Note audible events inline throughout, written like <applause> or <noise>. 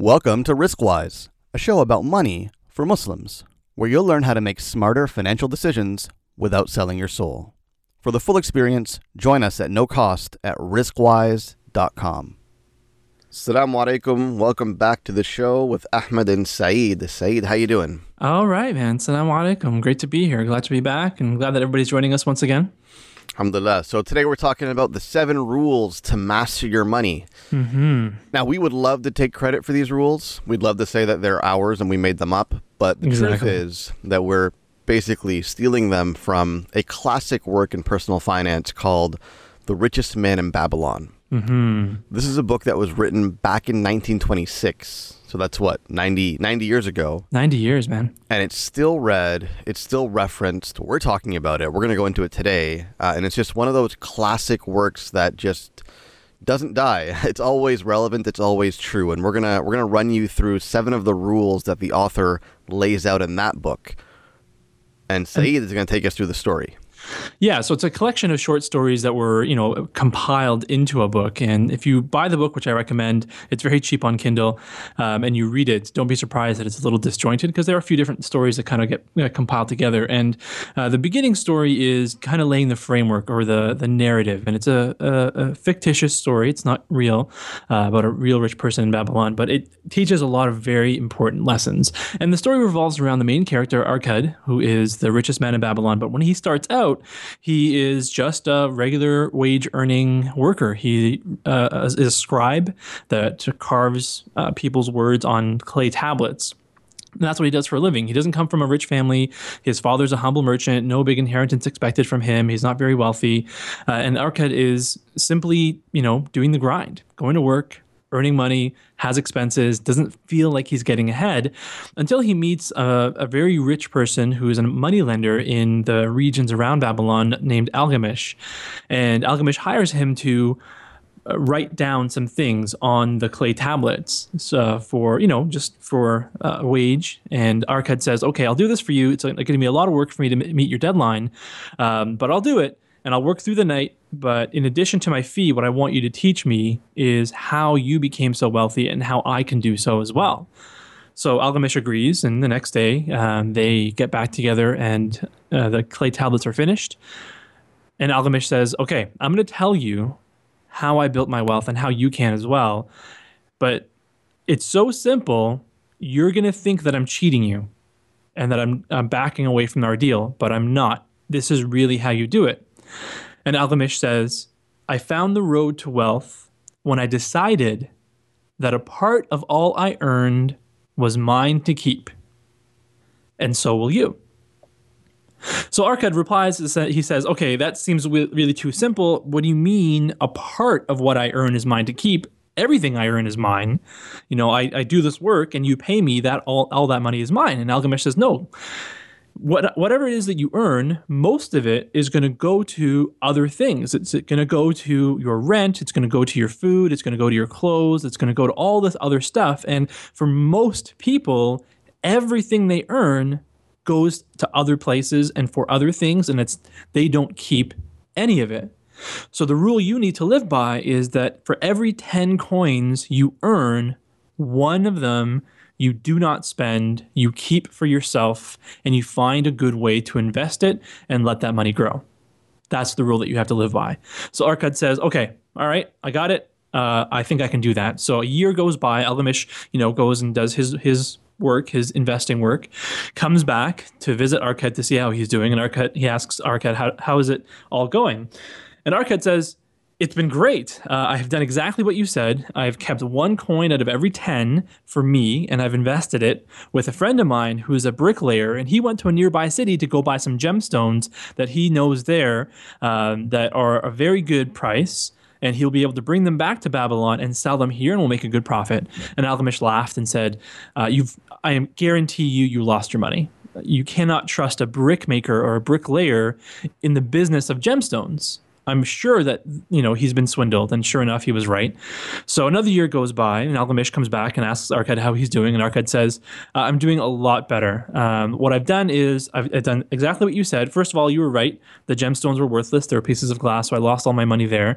Welcome to Riskwise, a show about money for Muslims, where you'll learn how to make smarter financial decisions without selling your soul. For the full experience, join us at no cost at riskwise.com. Assalamu alaikum. Welcome back to the show with Ahmed and Saeed. Saeed, how you doing? All right, man. Assalamu alaikum. Great to be here. Glad to be back and glad that everybody's joining us once again. Alhamdulillah. So today we're talking about the seven rules to master your money. Mm-hmm. Now, we would love to take credit for these rules. We'd love to say that they're ours and we made them up. But the truth is that we're basically stealing them from a classic work in personal finance called The Richest Man in Babylon. Mm-hmm. This is a book that was written back in 1926. So that's what, 90, 90 years ago. 90 years, man. And it's still read, it's still referenced. We're talking about it. We're going to go into it today. Uh, and it's just one of those classic works that just doesn't die. <laughs> It's always relevant, it's always true. And we're going to we're going to run you through seven of the rules that the author lays out in that book. And Saeed is going to take us through the story. Yeah, so it's a collection of short stories that were, you know, compiled into a book. And if you buy the book, which I recommend, it's very cheap on Kindle, um, and you read it, don't be surprised that it's a little disjointed because there are a few different stories that kind of get uh, compiled together. And uh, the beginning story is kind of laying the framework or the the narrative, and it's a, a, a fictitious story. It's not real uh, about a real rich person in Babylon, but it teaches a lot of very important lessons. And the story revolves around the main character Arkad, who is the richest man in Babylon. But when he starts out, he is just a regular wage earning worker. He uh, is a scribe that carves uh, people's words on clay tablets. And that's what he does for a living. He doesn't come from a rich family. His father's a humble merchant, no big inheritance expected from him. He's not very wealthy. Uh, and Arkad is simply, you know, doing the grind, going to work, earning money, has expenses, doesn't feel like he's getting ahead until he meets a, a very rich person who is a moneylender in the regions around Babylon named Algamish. And Algamish hires him to uh, write down some things on the clay tablets so for you know just for uh, a wage and arkad says okay i'll do this for you it's going to be a lot of work for me to meet your deadline um, but i'll do it and i'll work through the night but in addition to my fee what i want you to teach me is how you became so wealthy and how i can do so as well so Algamish agrees, and the next day um, they get back together, and uh, the clay tablets are finished. And Algamish says, "Okay, I'm going to tell you how I built my wealth and how you can as well. But it's so simple, you're going to think that I'm cheating you and that I'm, I'm backing away from our deal, but I'm not. This is really how you do it. And Algamish says, I found the road to wealth when I decided that a part of all I earned was mine to keep. And so will you. So Arkad replies, he says, okay, that seems really too simple. What do you mean a part of what I earn is mine to keep? Everything I earn is mine. You know, I, I do this work and you pay me that all, all that money is mine. And Algamish says, no, what, whatever it is that you earn, most of it is going to go to other things. It's going to go to your rent. It's going to go to your food. It's going to go to your clothes. It's going to go to all this other stuff. And for most people, everything they earn goes to other places and for other things, and it's they don't keep any of it. So the rule you need to live by is that for every 10 coins you earn, one of them you do not spend, you keep for yourself, and you find a good way to invest it and let that money grow. That's the rule that you have to live by. So Arkad says, okay, all right, I got it. Uh, I think I can do that. So a year goes by. Algamish, you know, goes and does his his work, his investing work, comes back to visit Arkad to see how he's doing. And Arkad, he asks Arkad, how, how is it all going? And Arkad says, it's been great. Uh, I have done exactly what you said. I've kept one coin out of every 10 for me, and I've invested it with a friend of mine who's a bricklayer. And he went to a nearby city to go buy some gemstones that he knows there um, that are a very good price. And he'll be able to bring them back to Babylon and sell them here, and we'll make a good profit. And Algamish laughed and said, uh, "You've, I guarantee you, you lost your money. You cannot trust a brickmaker or a bricklayer in the business of gemstones." I'm sure that you know he's been swindled, and sure enough, he was right. So another year goes by, and Algamish comes back and asks Arkad how he's doing, and Arkad says, uh, "I'm doing a lot better. Um, what I've done is I've, I've, done exactly what you said. First of all, you were right. The gemstones were worthless; they were pieces of glass, so I lost all my money there.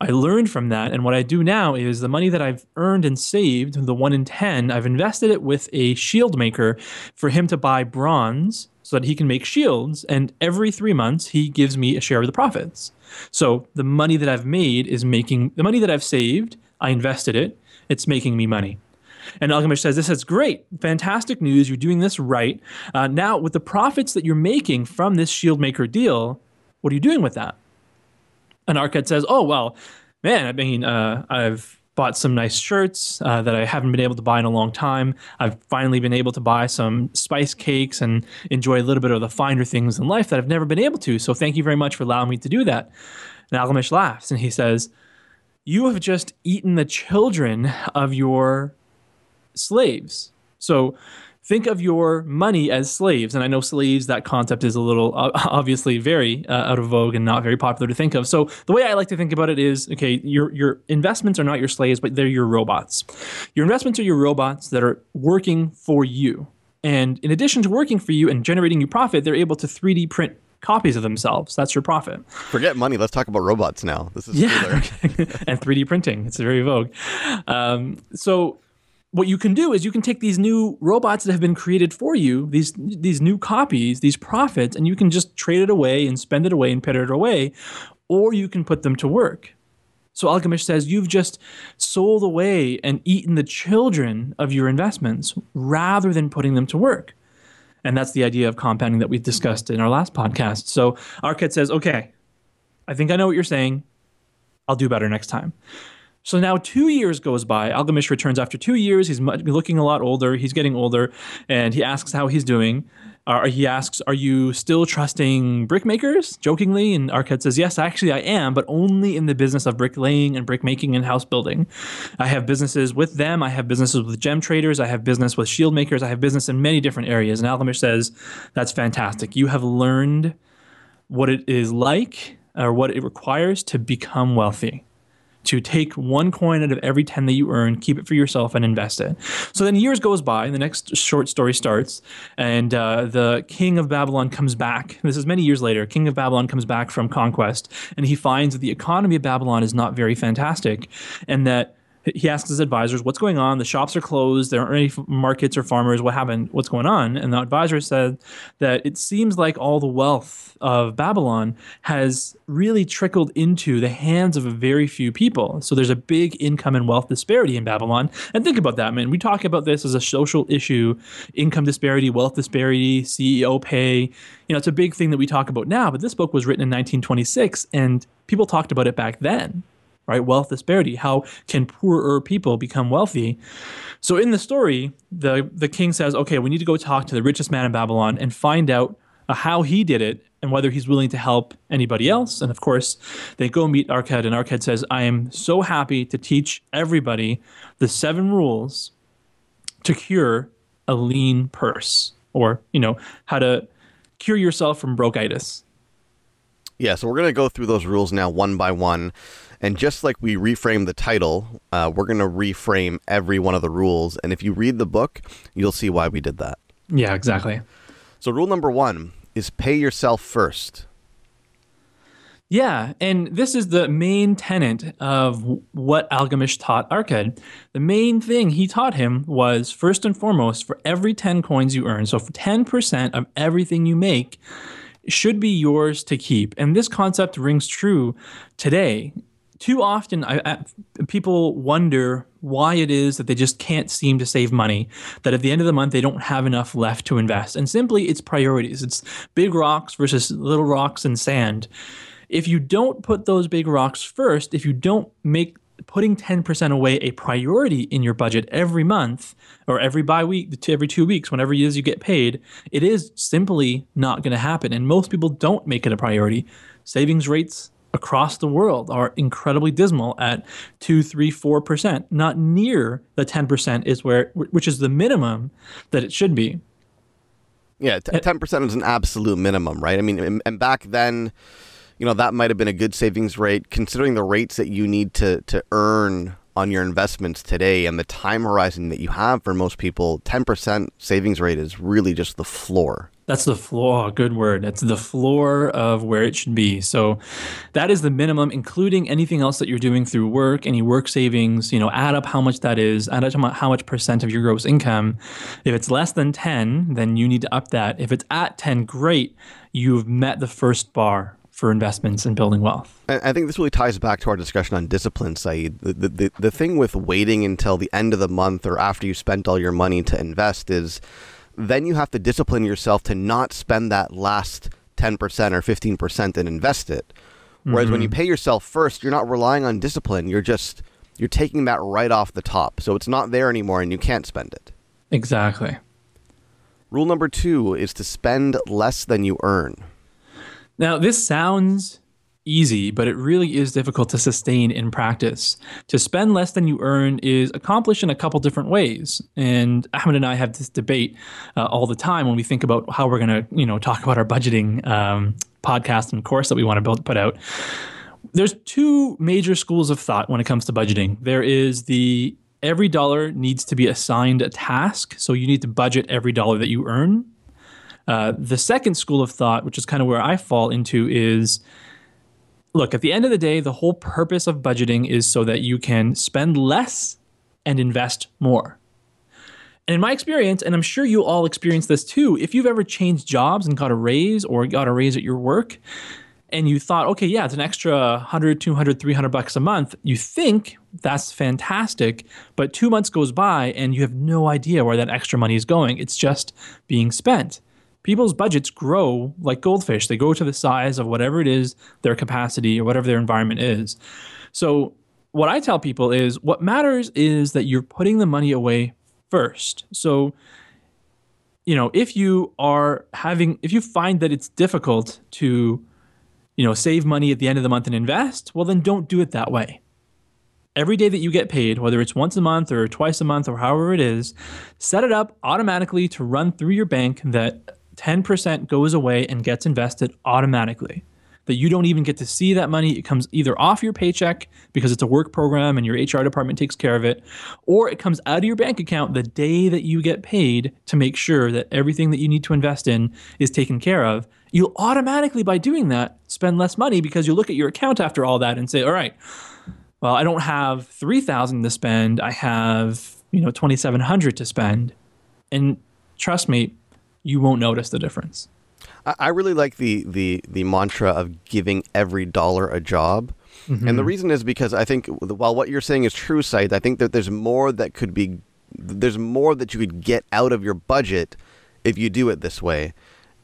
I learned from that, and what I do now is the money that I've earned and saved, the one in ten, I've invested it with a shield maker for him to buy bronze." So that he can make shields, and every three months he gives me a share of the profits. So the money that I've made is making the money that I've saved, I invested it, it's making me money. And Algamish says, This is great, fantastic news. You're doing this right. Uh, now, with the profits that you're making from this shield maker deal, what are you doing with that? And Arkad says, Oh, well, man, I mean, uh, I've bought some nice shirts uh, that I haven't been able to buy in a long time. I've finally been able to buy some spice cakes and enjoy a little bit of the finer things in life that I've never been able to. So thank you very much for allowing me to do that. And Algamish laughs and he says, You have just eaten the children of your slaves. So think of your money as slaves. And I know slaves, that concept is a little uh, <laughs> obviously very uh, out of vogue and not very popular to think of. So the way I like to think about it is okay, your, your investments are not your slaves, but they're your robots. Your investments are your robots that are working for you. And in addition to working for you and generating you profit, they're able to 3D print copies of themselves. That's your profit. Forget money. Let's talk about robots now. This is yeah, <laughs> and 3D printing. It's very vogue. Um, so what you can do is you can take these new robots that have been created for you, these these new copies, these profits, and you can just trade it away and spend it away and put it away, or you can put them to work. So Algamish says you've just sold away and eaten the children of your investments rather than putting them to work. And that's the idea of compounding that we've discussed in our last podcast. So Arkad says, okay, I think I know what you're saying. I'll do better next time. So now two years goes by. Algamish returns after two years. He's looking a lot older. He's getting older, and he asks how he's doing. Uh, he asks, "Are you still trusting brickmakers?" Jokingly, and Arkad says, "Yes, actually, I am, but only in the business of bricklaying and brickmaking and house building. I have businesses with them. I have businesses with gem traders. I have business with shield makers. I have business in many different areas." And Algamish says, "That's fantastic. You have learned what it is like, or what it requires to become wealthy." To take one coin out of every 10 that you earn, keep it for yourself, and invest it. So then years goes by, and the next short story starts, and uh, the king of Babylon comes back. This is many years later. King of Babylon comes back from conquest, and he finds that the economy of Babylon is not very fantastic, and that he asks his advisors, "What's going on? The shops are closed. There aren't any markets or farmers. What happened? What's going on?" And the advisor said that it seems like all the wealth of Babylon has really trickled into the hands of a very few people. So there's a big income and wealth disparity in Babylon. And think about that, man. We talk about this as a social issue: income disparity, wealth disparity, CEO pay. You know, it's a big thing that we talk about now. But this book was written in 1926, and people talked about it back then right? Wealth disparity. How can poorer people become wealthy? So in the story, the the king says, "Okay, we need to go talk to the richest man in Babylon and find out uh, how he did it and whether he's willing to help anybody else." And of course, they go meet Arkad, and Arkad says, "I am so happy to teach everybody the seven rules to cure a lean purse, or you know, how to cure yourself from brokeitis." Yeah, so we're going to go through those rules now one by one. And just like we reframe the title, uh, we're going to reframe every one of the rules. And if you read the book, you'll see why we did that. Yeah, exactly. So, rule number one is pay yourself first. Yeah, and this is the main tenet of what Algamish taught Arkad. The main thing he taught him was first and foremost, for every 10 coins you earn, so for 10% of everything you make, should be yours to keep. And this concept rings true today too often I, I, people wonder why it is that they just can't seem to save money that at the end of the month they don't have enough left to invest. And simply it's priorities. It's big rocks versus little rocks and sand. If you don't put those big rocks first if you don't make putting 10% away a priority in your budget every month or every bi week every two weeks whenever it is you get paid it is simply not going to happen. And most people don't make it a priority. Savings rates across the world are incredibly dismal at 2 3 4% not near the 10% is where which is the minimum that it should be yeah 10% is an absolute minimum right i mean and back then you know, that might have been a good savings rate considering the rates that you need to, to earn on your investments today and the time horizon that you have for most people. 10% savings rate is really just the floor. That's the floor. Good word. That's the floor of where it should be. So that is the minimum, including anything else that you're doing through work, any work savings, you know, add up how much that is, add up how much percent of your gross income. If it's less than 10, then you need to up that. If it's at 10, great. You've met the first bar for investments and building wealth. I think this really ties back to our discussion on discipline, Saeed. The, the, the thing with waiting until the end of the month or after you spent all your money to invest is then you have to discipline yourself to not spend that last 10% or 15% and invest it. Whereas mm-hmm. when you mm-hmm. pay yourself first, you're not relying on discipline. You're just you're taking that right off the top. So it's not there anymore and you can't spend it. Exactly. Rule number 2 is to spend less than you earn. Now, this sounds easy, but it really is difficult to sustain in practice. To spend less than you earn is accomplished in a couple different ways. And Ahmed and I have this debate uh, all the time when we think about how we're going to, you know, talk about our budgeting um, podcast and course that we want to build, put out. There's two major schools of thought when it comes to budgeting. There is the every dollar needs to be assigned a task, so you need to budget every dollar that you earn. Uh, the second school of thought, which is kind of where I fall into, is look, at the end of the day, the whole purpose of budgeting is so that you can spend less and invest more. And in my experience, and I'm sure you all experience this too, if you've ever changed jobs and got a raise or got a raise at your work, and you thought, okay, yeah, it's an extra 100, 200, 300 bucks a month, you think that's fantastic, but two months goes by and you have no idea where that extra money is going. It's just being spent people's budgets grow like goldfish. They go to the size of whatever it is their capacity or whatever their environment is. So, what I tell people is what matters is that you're putting the money away first. So, you know, if you are having, if you find that it's difficult to, you know, save money at the end of the month and invest, well, then don't do it that way. Every day that you get paid, whether it's once a month or twice a month or however it is, set it up automatically to run through your bank that 10% goes away and gets invested automatically. That you don't even get to see that money. It comes either off your paycheck because it's a work program and your HR department takes care of it, or it comes out of your bank account the day that you get paid to make sure that everything that you need to invest in is taken care of. You'll automatically, by doing that, spend less money because you look at your account after all that and say, all right, well, I don't have 3000 to spend. I have, you know, 2700 to spend. And trust me, you won't notice the difference. I really like the the the mantra of giving every dollar a job. Mm-hmm. And the reason is because I think while what you're saying is true, Saeed, I think that there's more that could be there's more that you could get out of your budget if you do it this way.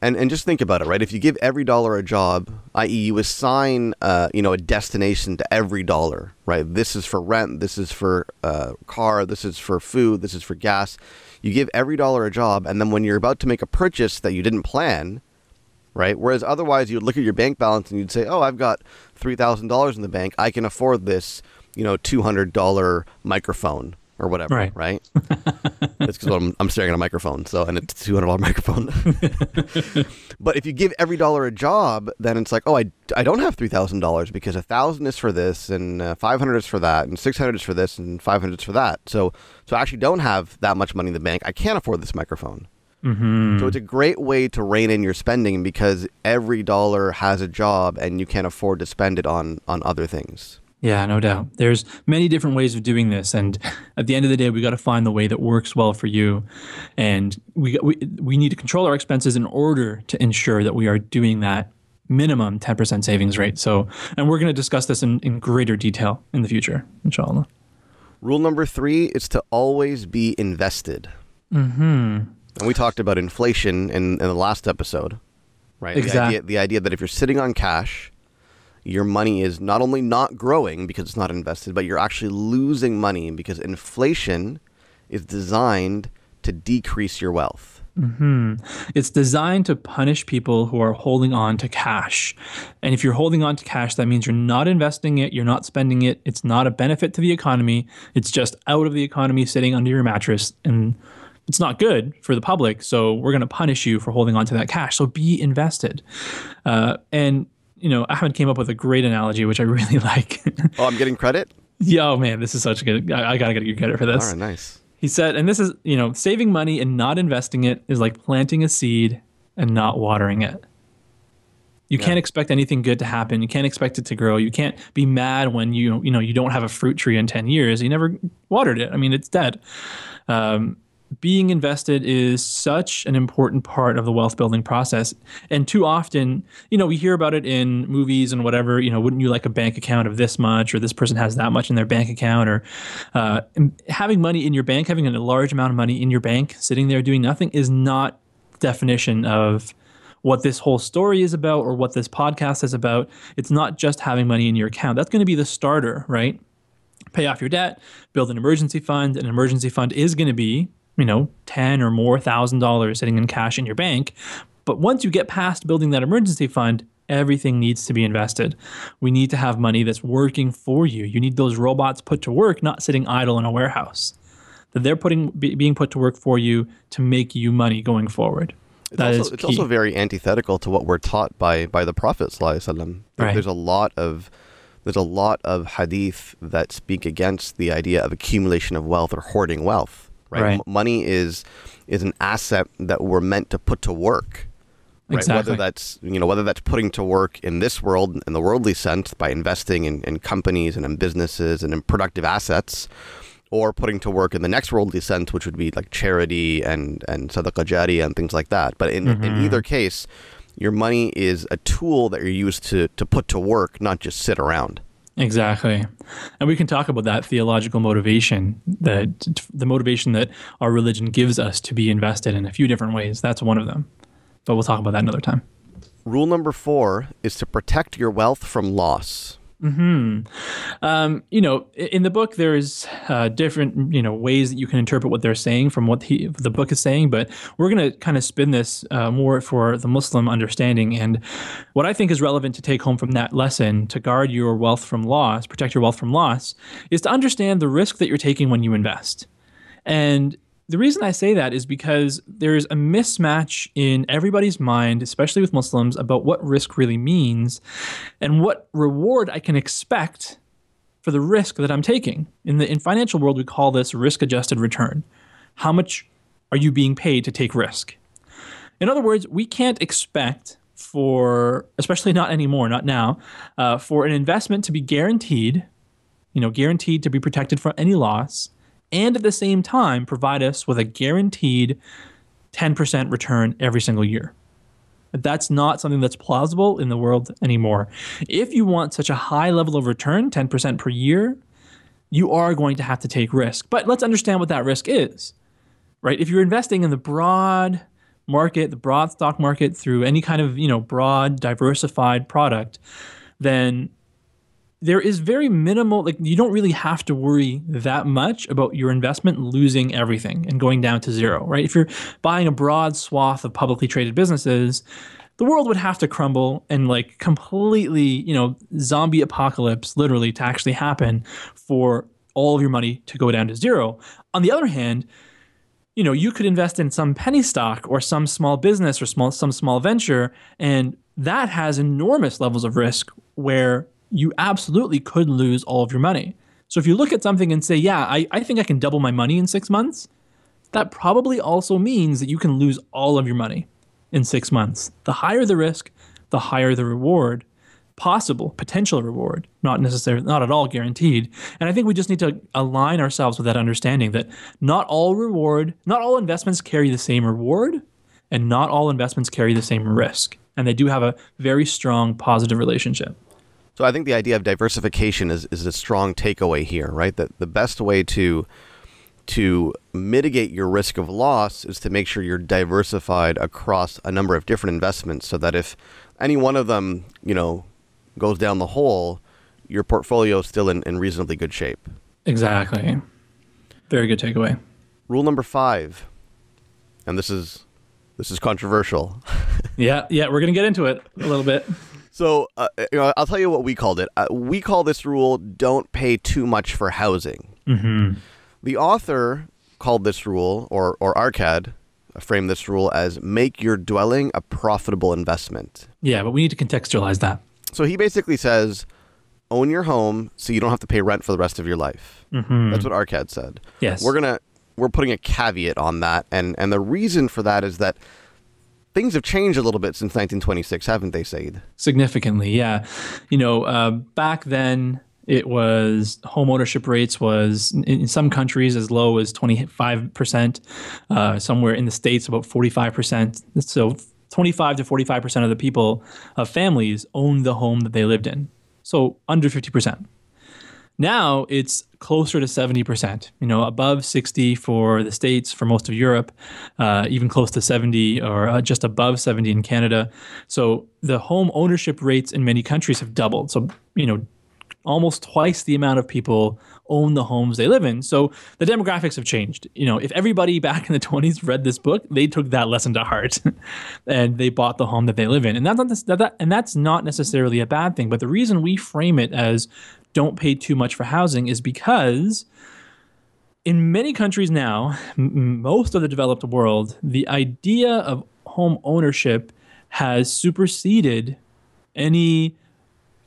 And and just think about it, right? If you give every dollar a job, i.e., you assign uh, you know a destination to every dollar, right? This is for rent, this is for uh, car, this is for food, this is for gas you give every dollar a job, and then when you're about to make a purchase that you didn't plan, right? Whereas otherwise, you'd look at your bank balance and you'd say, "Oh, I've got three thousand dollars in the bank. I can afford this, you know, two hundred dollar microphone." Or whatever, right? right? <laughs> That's because I'm, I'm staring at a microphone, so and it's two hundred dollar <laughs> microphone. <laughs> but if you give every dollar a job, then it's like, oh, I, I don't have three thousand dollars because a thousand is for this, and uh, five hundred is for that, and six hundred is for this, and five hundred is for that. So so I actually don't have that much money in the bank. I can't afford this microphone. Mm-hmm. So it's a great way to rein in your spending because every dollar has a job, and you can't afford to spend it on on other things. Yeah, no doubt. There's many different ways of doing this, and at the end of the day, we got to find the way that works well for you, and we, we we need to control our expenses in order to ensure that we are doing that minimum 10% savings rate. So, and we're going to discuss this in, in greater detail in the future, inshallah. Rule number three is to always be invested. Mm-hmm. And we talked about inflation in, in the last episode, right? Exactly. The idea, the idea that if you're sitting on cash your money is not only not growing because it's not invested, but you're actually losing money because inflation is designed to decrease your wealth. Mm-hmm. It's designed to punish people who are holding on to cash. And if you're holding on to cash, that means you're not investing it, you're not spending it, it's not a benefit to the economy, it's just out of the economy sitting under your mattress. And it's not good for the public. So we're going to punish you for holding on to that cash. So be invested. Uh, and you know, Ahmed came up with a great analogy, which I really <laughs> like. oh, I'm getting credit. Yeah, oh man, this is such a good. I, I gotta get you credit for this. All right, nice. He said, and this is, you know, saving money and not investing it is like planting a seed and not watering it. You yeah. can't expect anything good to happen. You can't expect it to grow. You can't be mad when you, you know, you don't have a fruit tree in 10 years. You never watered it. I mean, it's dead. Um, being invested is such an important part of the wealth building process. And too often, you know, we hear about it in movies and whatever, you know, wouldn't you like a bank account of this much or this person has that much in their bank account or uh, having money in your bank, having a large amount of money in your bank sitting there doing nothing is not definition of what this whole story is about or what this podcast is about. It's not just having money in your account. That's going to be the starter, right? Pay off your debt, build an emergency fund. An emergency fund is going to be you know, 10 or more thousand dollars sitting in cash in your bank. But once you get past building that emergency fund, everything needs to be invested. We need to have money that's working for you. You need those robots put to work, not sitting idle in a warehouse. That they're putting be, being put to work for you to make you money going forward. It's that also, it's also very antithetical to what we're taught by by the Prophet sallallahu right. There's a lot of there's a lot of hadith that speak against the idea of accumulation of wealth or hoarding wealth right? right. M- money is is an asset that we're meant to put to work. Right? Exactly. Whether that's you know whether that's putting to work in this world in the worldly sense by investing in, in companies and in businesses and in productive assets, or putting to work in the next worldly sense, which would be like charity and and sadaqah jariyah and things like that. But in, mm-hmm. in either case, your money is a tool that you're used to to put to work, not just sit around. Exactly. And we can talk about that theological motivation, that the motivation that our religion gives us to be invested in a few different ways. That's one of them. But we'll talk about that another time. Rule number four is to protect your wealth from loss. Hmm. Um, you know, in the book, there's uh, different you know ways that you can interpret what they're saying from what he, the book is saying, but we're going to kind of spin this uh, more for the Muslim understanding. And what I think is relevant to take home from that lesson to guard your wealth from loss, protect your wealth from loss, is to understand the risk that you're taking when you invest. And the reason I say that is because there's a mismatch in everybody's mind, especially with Muslims, about what risk really means and what reward I can expect for the risk that I'm taking. In the in financial world, we call this risk-adjusted return. How much are you being paid to take risk? In other words, we can't expect for, especially not anymore, not now, uh, for an investment to be guaranteed, you know, guaranteed to be protected from any loss and at the same time provide us with a guaranteed 10% return every single year. That's not something that's plausible in the world anymore. If you want such a high level of return, 10% per year, you are going to have to take risk. But let's understand what that risk is. Right? If you're investing in the broad market, the broad stock market through any kind of, you know, broad diversified product, then there is very minimal like you don't really have to worry that much about your investment losing everything and going down to zero right? If you're buying a broad swath of publicly traded businesses the world would have to crumble and like completely you know zombie apocalypse literally to actually happen for all of your money to go down to zero. On the other hand you know you could invest in some penny stock or some small business or small some small venture and that has enormous levels of risk where you absolutely could lose all of your money. So if you look at something and say, yeah, I, I think I can double my money in six months, that probably also means that you can lose all of your money in six months. The higher the risk, the higher the reward, possible potential reward, not necessarily, not at all guaranteed. And I think we just need to align ourselves with that understanding that not all reward, not all investments carry the same reward, and not all investments carry the same risk. And they do have a very strong positive relationship. So I think the idea of diversification is, is a strong takeaway here, right? That the best way to to mitigate your risk of loss is to make sure you're diversified across a number of different investments so that if any one of them, you know, goes down the hole, your portfolio is still in, in reasonably good shape. Exactly. Very good takeaway. Rule number five, and this is this is controversial. <laughs> yeah, yeah, we're gonna get into it a little bit. So, uh, you know, I'll tell you what we called it. Uh, we call this rule "Don't pay too much for housing." Mm-hmm. The author called this rule, or or Arkad framed this rule as "Make your dwelling a profitable investment." Yeah, but we need to contextualize that. So he basically says, own your home so you don't have to pay rent for the rest of your life. Mm-hmm. That's what Arkad said. Yes. We're gonna we're putting a caveat on that, and and the reason for that is that things have changed a little bit since 1926, haven't they, Saeed? Significantly, yeah. You know, uh, back then it was home ownership rates was in, some countries as low as 25 percent, uh, somewhere in the states about 45 percent. So 25 to 45 percent of the people of families owned the home that they lived in. So under 50 percent. Now it's closer to 70%, you know, above 60 for the States, for most of Europe, uh, even close to 70 or uh, just above 70 in Canada. So the home ownership rates in many countries have doubled. So, you know, almost twice the amount of people own the homes they live in. So the demographics have changed. You know, if everybody <laughs> back in the 20s read this book, they took that lesson to heart <laughs> and they bought the home that they live in. And that's not that, and that's not necessarily a bad thing, but the reason we frame it as don't pay too much for housing is because in many countries now, m- most of the developed world, the idea of home ownership has superseded any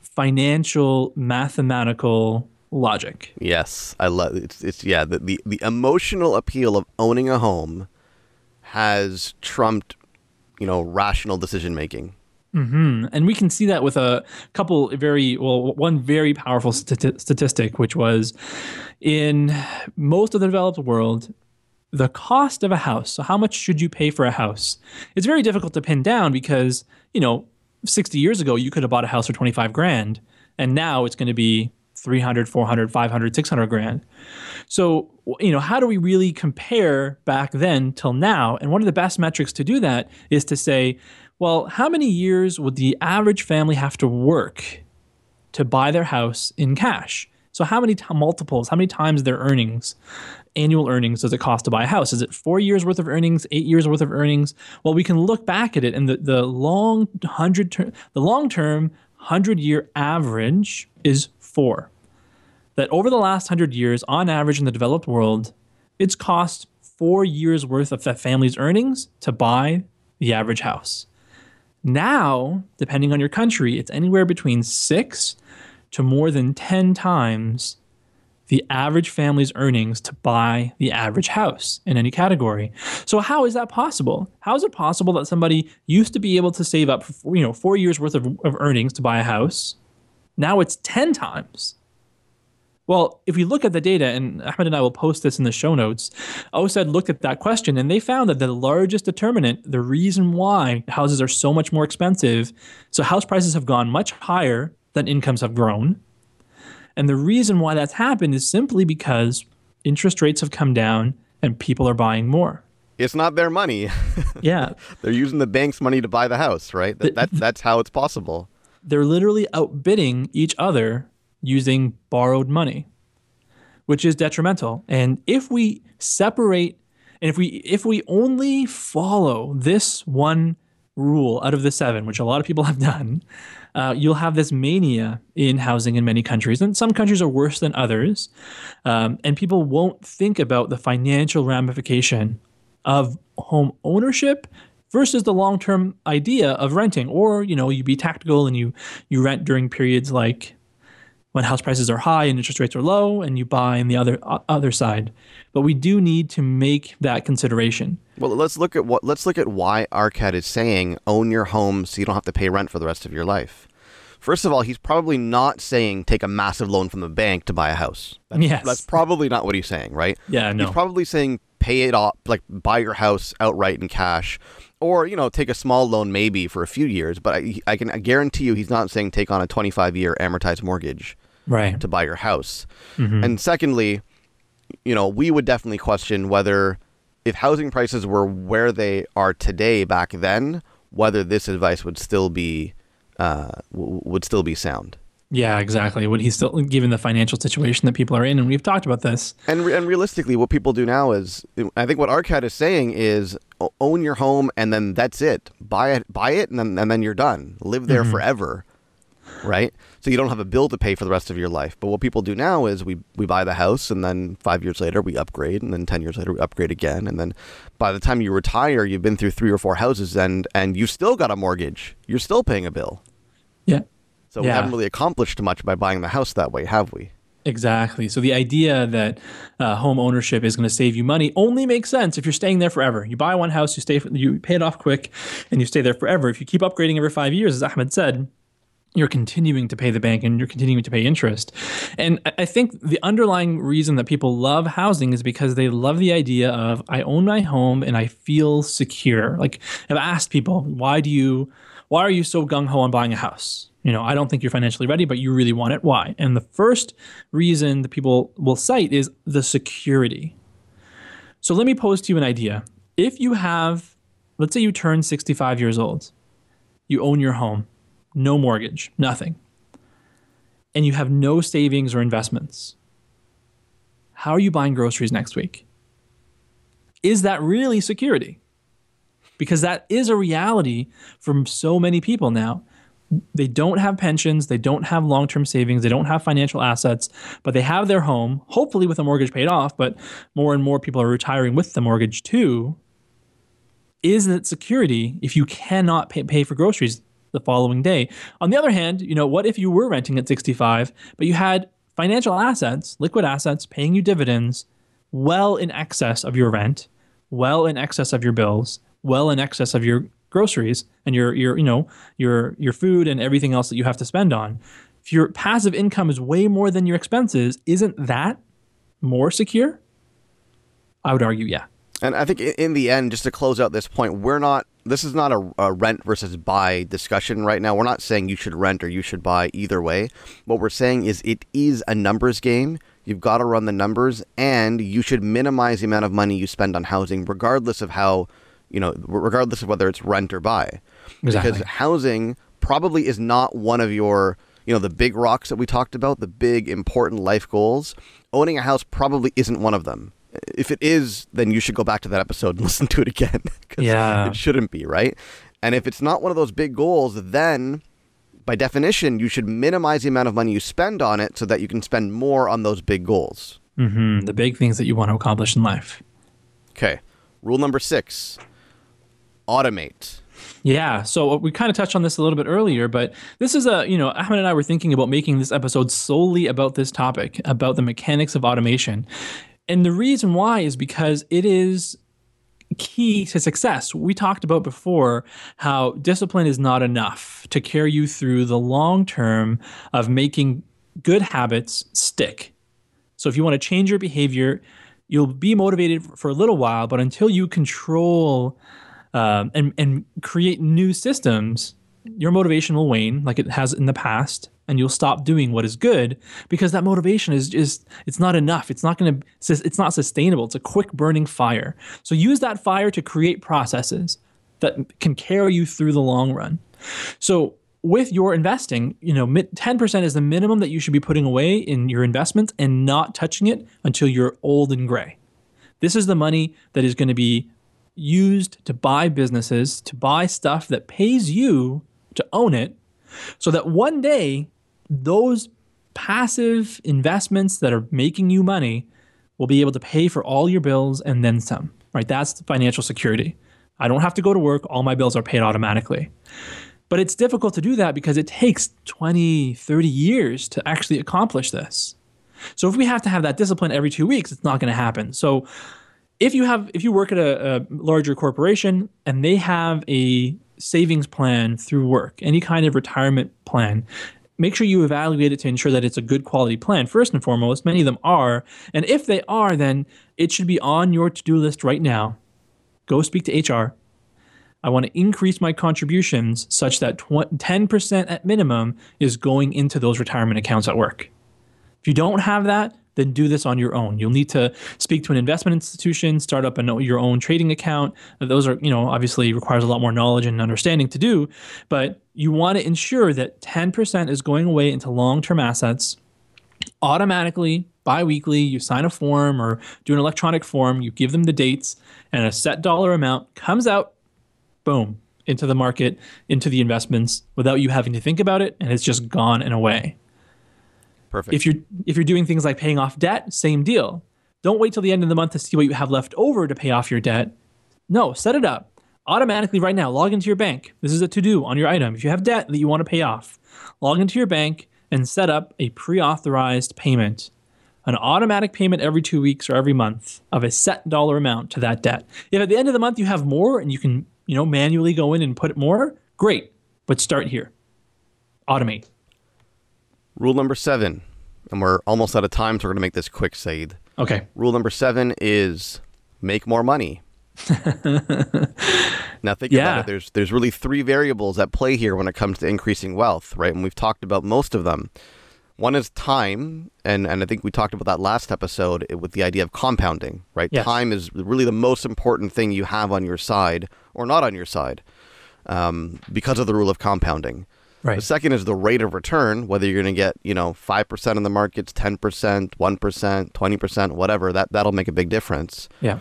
financial mathematical logic. Yes, I love it's it's yeah, the, the the emotional appeal of owning a home has trumped, you know, rational decision making. Mm-hmm. And we can see that with a couple very well, one very powerful stati- statistic, which was in most of the developed world, the cost of a house. So, how much should you pay for a house? It's very difficult to pin down because you know, 60 years ago you could have bought a house for 25 grand, and now it's going to be 300, 400, 500, 600 grand. So, you know, how do we really compare back then till now? And one of the best metrics to do that is to say, well, how many years would the average family have to work to buy their house in cash? So, how many t- multiples, how many times their earnings, annual earnings, does it cost to buy a house? Is it four years worth of earnings, eight years worth of earnings? Well, we can look back at it, and the, the long hundred term, the long term hundred year average is four. That over the last hundred years, on average in the developed world, it's cost four years worth of that family's earnings to buy the average house. Now, depending on your country, it's anywhere between six to more than 10 times the average family's earnings to buy the average house in any category. So how is that possible? How is it possible that somebody used to be able to save up for, you know 4 years worth of, of earnings to buy a house? Now it's 10 times. Well, if we look at the data, and Ahmed and I will post this in the show notes, OECD looked at that question and they found that the largest determinant, the reason why houses are so much more expensive, so house prices have gone much higher than incomes have grown. And the reason why that's happened is simply because interest rates have come down and people are buying more. It's not their money. <laughs> Yeah. They're using the bank's money to buy the house, right? That, that that's how it's possible. They're literally outbidding each other using borrowed money, which is detrimental. And if we separate and if we if we only follow this one rule out of the seven, which a lot of people <laughs> have done, uh, you'll have this mania in housing in many countries. And some countries are worse than others. Um, and people won't think about the financial ramification of home ownership versus the long-term idea of renting or you know you be tactical and you you rent during periods like when house prices are high and interest rates are low and you buy on the other uh, other side but we do need to make that consideration Well, let's look at what let's look at why Arkad is saying own your home so you don't have to pay rent for the rest of your life. First of all, he's probably not saying take a massive loan from the bank to buy a house. That's, Yes. that's probably not what he's saying, right? Yeah, no. He's probably saying pay it off, like buy your house outright in cash, or you know take a small loan maybe for a few years. But I, I can guarantee you, he's not saying take on a 25 year amortized mortgage right to buy your house. And secondly, you know, we would definitely question whether if housing prices were where they are today back then, whether this advice would still be uh, w- would still be sound. yeah exactly would he still given the financial situation that people are in and we've talked about this And re- and realistically, what people do now is, I think what Arkad is saying is own your home and then that's it. Buy it, buy it, and then and then you're done. Live there forever, right? So you don't have a bill to pay for the rest of your life. But what people do now is we we buy the house and then five years later we upgrade, and then ten years later we upgrade again, and then by the time you retire, you've been through three or four houses, and and you've still got a mortgage. You're still paying a bill. yeah So we haven't really accomplished much by buying the house that way, have we? Exactly. So the idea that uh, home ownership is going to save you money only makes sense if you're staying there forever. You buy one house, you stay, you pay it off quick, and you stay there forever. If you keep upgrading every five years, as Ahmed said, you're continuing to pay the bank and you're continuing to pay interest. And I- think the underlying reason that people love housing is because they love the idea of I own my home and I feel secure. Like I've asked people, why do you why are you so gung ho on buying a house? You know, I don't think you're financially ready, but you really want it. Why? And the first reason that people will cite is the security. So let me pose to you an idea. If you have, let's say you turn 65 years old, you own your home, no mortgage, nothing, and you have no savings or investments, how are you buying groceries next week? Is that really security? Because that is a reality for so many people now. They don't have pensions, they don't have long term savings, they don't have financial assets, but they have their home, hopefully with a mortgage paid off, but more and more people are retiring with the mortgage too. Is it security if you cannot pay, pay for groceries the following day? On the other hand, you know, what if you were renting at 65, but you had financial assets, liquid assets paying you dividends well in excess of your rent, well in excess of your bills, well in excess of your groceries and your your you know your your food and everything else that you have to spend on. If your passive income is way more than your expenses, isn't that more secure? I would argue, yeah. And I think in the end, just to close out this point, we're not. This is not a, a rent versus buy discussion right now. We're not saying you should rent or you should buy either way. What we're saying is it is a numbers game. You've got to run the numbers, and you should minimize the amount of money you spend on housing, regardless of how, you know, regardless of whether it's rent or buy. Exactly. Because housing probably is not one of your, you know, the big rocks that we talked about, the big important life goals. Owning a house probably isn't one of them. If it is, then you should go back to that episode and <laughs> listen to it again. Yeah. It shouldn't be, right? And if it's not one of those big goals, then by definition, you should minimize the amount of money you spend on it so that you can spend more on those big goals. hmm The big things that you want to accomplish in life. Okay. Rule number six automate. Yeah, so we kind of touched on this a little bit earlier, but this is a, you know, Ahmed and I were thinking about making this episode solely about this topic, about the mechanics of automation. And the reason why is because it is key to success. We talked about before how discipline is not enough to carry you through the long term of making good habits stick. So if you want to change your behavior, you'll be motivated for a little while, but until you control um, and and create new systems, your motivation will wane like it has in the past, and you'll stop doing what is good because that motivation is just it's not enough. It's not going to it's not sustainable. It's a quick burning fire. So use that fire to create processes that can carry you through the long run. So with your investing, you know, 10% is the minimum that you should be putting away in your investments and not touching it until you're old and gray. This is the money that is going to be used to buy businesses, to buy stuff that pays you to own it, so that one day those passive investments that are making you money will be able to pay for all your bills and then some. Right? That's financial security. I don't have to go to work, all my bills are paid automatically. But it's difficult to do that because it takes 20, 30 years to actually accomplish this. So if we have to have that discipline every 2 weeks, it's not going to happen. So if you have if you work at a, a, larger corporation and they have a savings plan through work any kind of retirement plan make sure you evaluate it to ensure that it's a good quality plan first and foremost. Many of them are. And if they are then it should be on your to-do list right now. Go speak to hr i want to increase my contributions such that 10% at minimum is going into those retirement accounts at work. If you don't have that then do this on your own. You'll need to speak to an investment institution, start up your own trading account. Those are, you know, obviously requires a lot more knowledge and understanding to do, but you want to ensure that 10% is going away into long-term assets automatically bi-weekly you sign a form or do an electronic form you give them the dates and a set dollar amount comes out boom into the market into the investments without you having to think about it and it's just gone and away Perfect. if you're if you're doing things like paying off debt, same deal. Don't wait till the end of the month to see what you have left over to pay off your debt. No, set it up. automatically right now log into your bank. This is a to do on your item. If you have debt that you want to pay off, log into your bank and set up a pre authorized payment, an automatic payment every two weeks or every month of a set dollar amount to that debt. If at the end of the month you have more and you can, you know, manually go in and put more, great. But start here. Automate. Rule number seven, and we're almost out of time, so we're going to make this quick, Saeed. Okay. Rule number seven is make more money. <laughs> now think Yeah. about it. There's there's really three variables at play here when it comes to increasing wealth, right? And we've talked about most of them. One is time, and, and I think we talked about that last episode with the idea of compounding, right? Yes. Time is really the most important thing you have on your side or not on your side um, because of the rule of compounding. Right. The second is the rate of return, whether you're going to get, you know, 5% in the markets, 10%, 1%, 20%, whatever, that, that'll make a big difference. Yeah.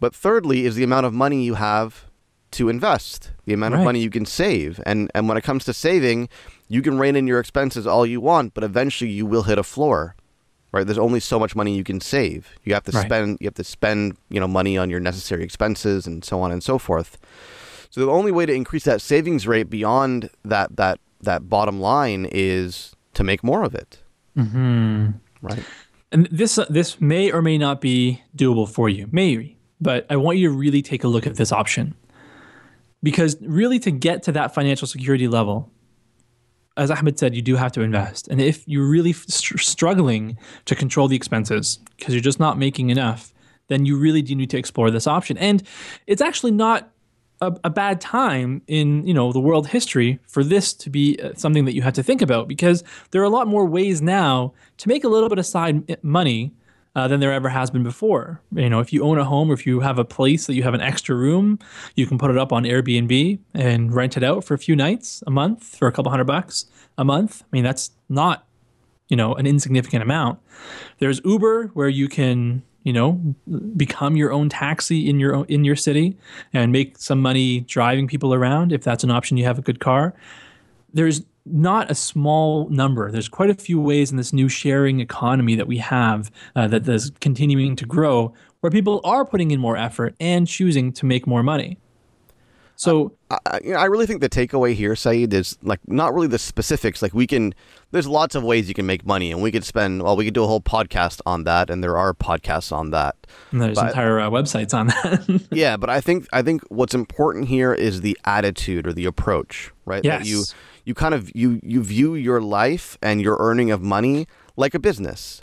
But thirdly is the amount of money you have to invest, the amount of money you can save. And and when it comes to saving, you can rein in your expenses all you want, but eventually you will hit a floor. Right? There's only so much money you can save. You have to Right. spend you have to spend, you know, money on your necessary expenses and so on and so forth. So the only way to increase that savings rate beyond that that that bottom line is to make more of it. Hmm. Right? And this this may or may not be doable for you, maybe. But I want you to really take a look at this option, because really to get to that financial security level, as Ahmed said, you do have to invest. And if you're really str- struggling to control the expenses because you're just not making enough, then you really do need to explore this option. And it's actually not a, a bad time in you know the world history for this to be uh, something that you have to think about because there are a lot more ways now to make a little bit of side money uh, than there ever has been before. You know, if you own a home or if you have a place that you have an extra room, you can put it up on Airbnb and rent it out for a few nights a month for a couple hundred bucks a month. I mean, that's not you know an insignificant amount. There's Uber where you can you know become your own taxi in your own, in your city and make some money driving people around if that's an option you have a good car. There's not a small number. There's quite a few ways in this new sharing economy that we have uh, that is continuing to grow where people are putting in more effort and choosing to make more money. So I, I- you know, I really think the takeaway here, Saeed, is like not really the specifics. Like we can, there's lots of ways you can make money, and we could spend. Well, we could do a whole podcast on that, and there are podcasts on that. and there's But- entire uh, websites on that. <laughs> Yeah, but I think I think what's important here is the attitude or the approach, right? Yes. That you you kind of you you view your life and your earning of money like a business.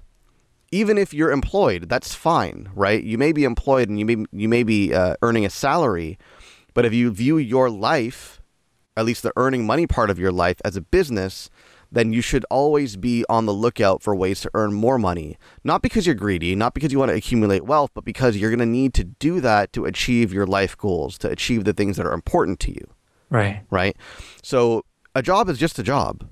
Even if you're employed, that's fine, right? You may be employed and you may you may be uh, earning a salary, but if you view your life, at least the earning money part of your life as a business, then you should always be on the lookout for ways to earn more money. Not because you're greedy, not because you want to accumulate wealth, but because you're going to need to do that to achieve your life goals, to achieve the things that are important to you, right. right? So a job is just a job.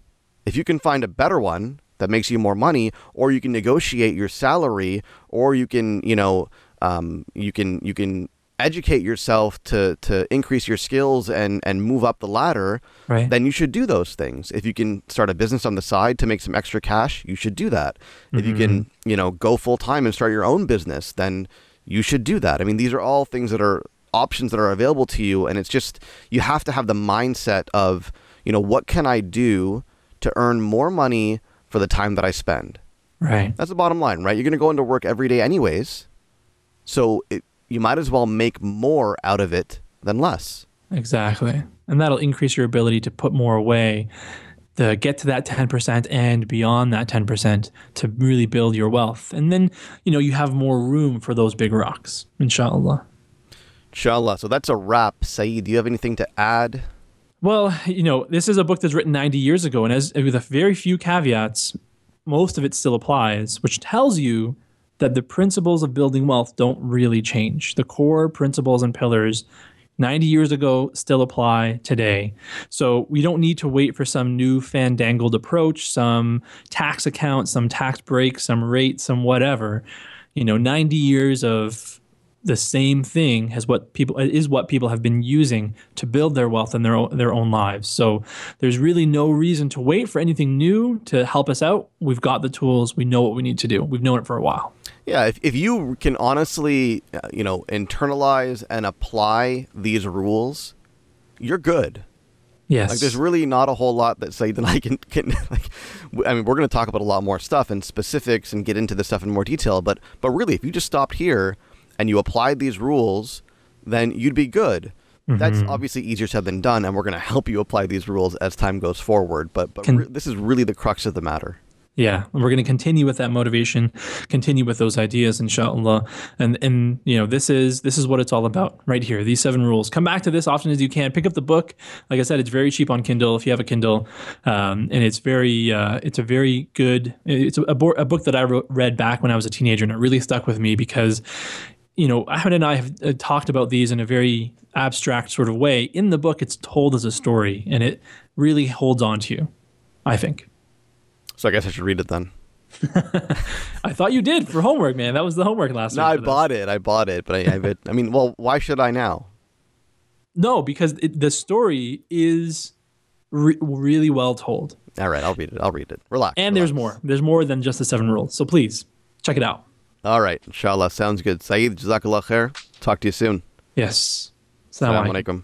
If you can find a better one that makes you more money, or you can negotiate your salary, or you can, you know, um, you can you can educate yourself to to increase your skills and and move up the ladder, Right. then you should do those things. If you can start a business on the side to make some extra cash, you should do that. If you can, mm-hmm. you know, go full time and start your own business, then you should do that. I mean, these are all things that are options that are available to you and it's just you have to have the mindset of, you know, what can I do to earn more money for the time that I spend? Right. That's the bottom line, right? You're going to go into work every day anyways. So it, you might as well make more out of it than less. Exactly. And that'll increase your ability to put more away, to get to that 10% and beyond that 10% to really build your wealth. And then, you know, you have more room for those big rocks, inshallah. Inshallah. So that's a wrap. Saeed, do you have anything to add? Well, you know, this is a book that's written 90 years ago, and as with a very few caveats, most of it still applies, which tells you that the principles of building wealth don't really change. The core principles and pillars 90 years ago still apply today. So we don't need to wait for some new fandangled approach, some tax account, some tax break, some rate, some whatever. You know, 90 years of the same thing as what people is what people have been using to build their wealth and their own, their own lives. So there's really no reason to wait for anything new to help us out. We've got the tools. We know what we need to do. We've known it for a while. Yeah, if, if you can honestly, uh, you know, internalize and apply these rules, you're good. Yes. Like, there's really not a whole lot that say that I can, can <laughs> like, I mean, we're going to talk about a lot more stuff and specifics and get into this stuff in more detail, but, but really, if you just stopped here and you applied these rules, then you'd be good. Mm-hmm. That's obviously easier said than done, and we're going to help you apply these rules as time goes forward. But, but can, re- this is really the crux of the matter. Yeah, and we're going to continue with that motivation, continue with those ideas, inshallah. And and you know this is this is what it's all about right here. These seven rules. Come back to this often as you can. Pick up the book. Like I said, it's very cheap on Kindle if you have a Kindle, um, and it's very uh, it's a very good. It's a, a book that I wrote, read back when I was a teenager, and it really stuck with me because you know, Ahmed and I have uh, talked about these in a very abstract sort of way. In the book, it's told as a story, and it really holds on to you. I think. So I guess I should read it then. <laughs> I thought you did for homework, man. That was the homework last no, week. No, I bought it. I bought it, but I, I, I mean, well, why should I now? No, because it, the story is re- really well told. All right, I'll read it. I'll read it. Relax. And relax. there's more. There's more than just the seven rules. So please check it out. All right, inshallah. Sounds good. Saeed, Jazakallah khair. Talk to you soon. Yes. Assalamu alaikum.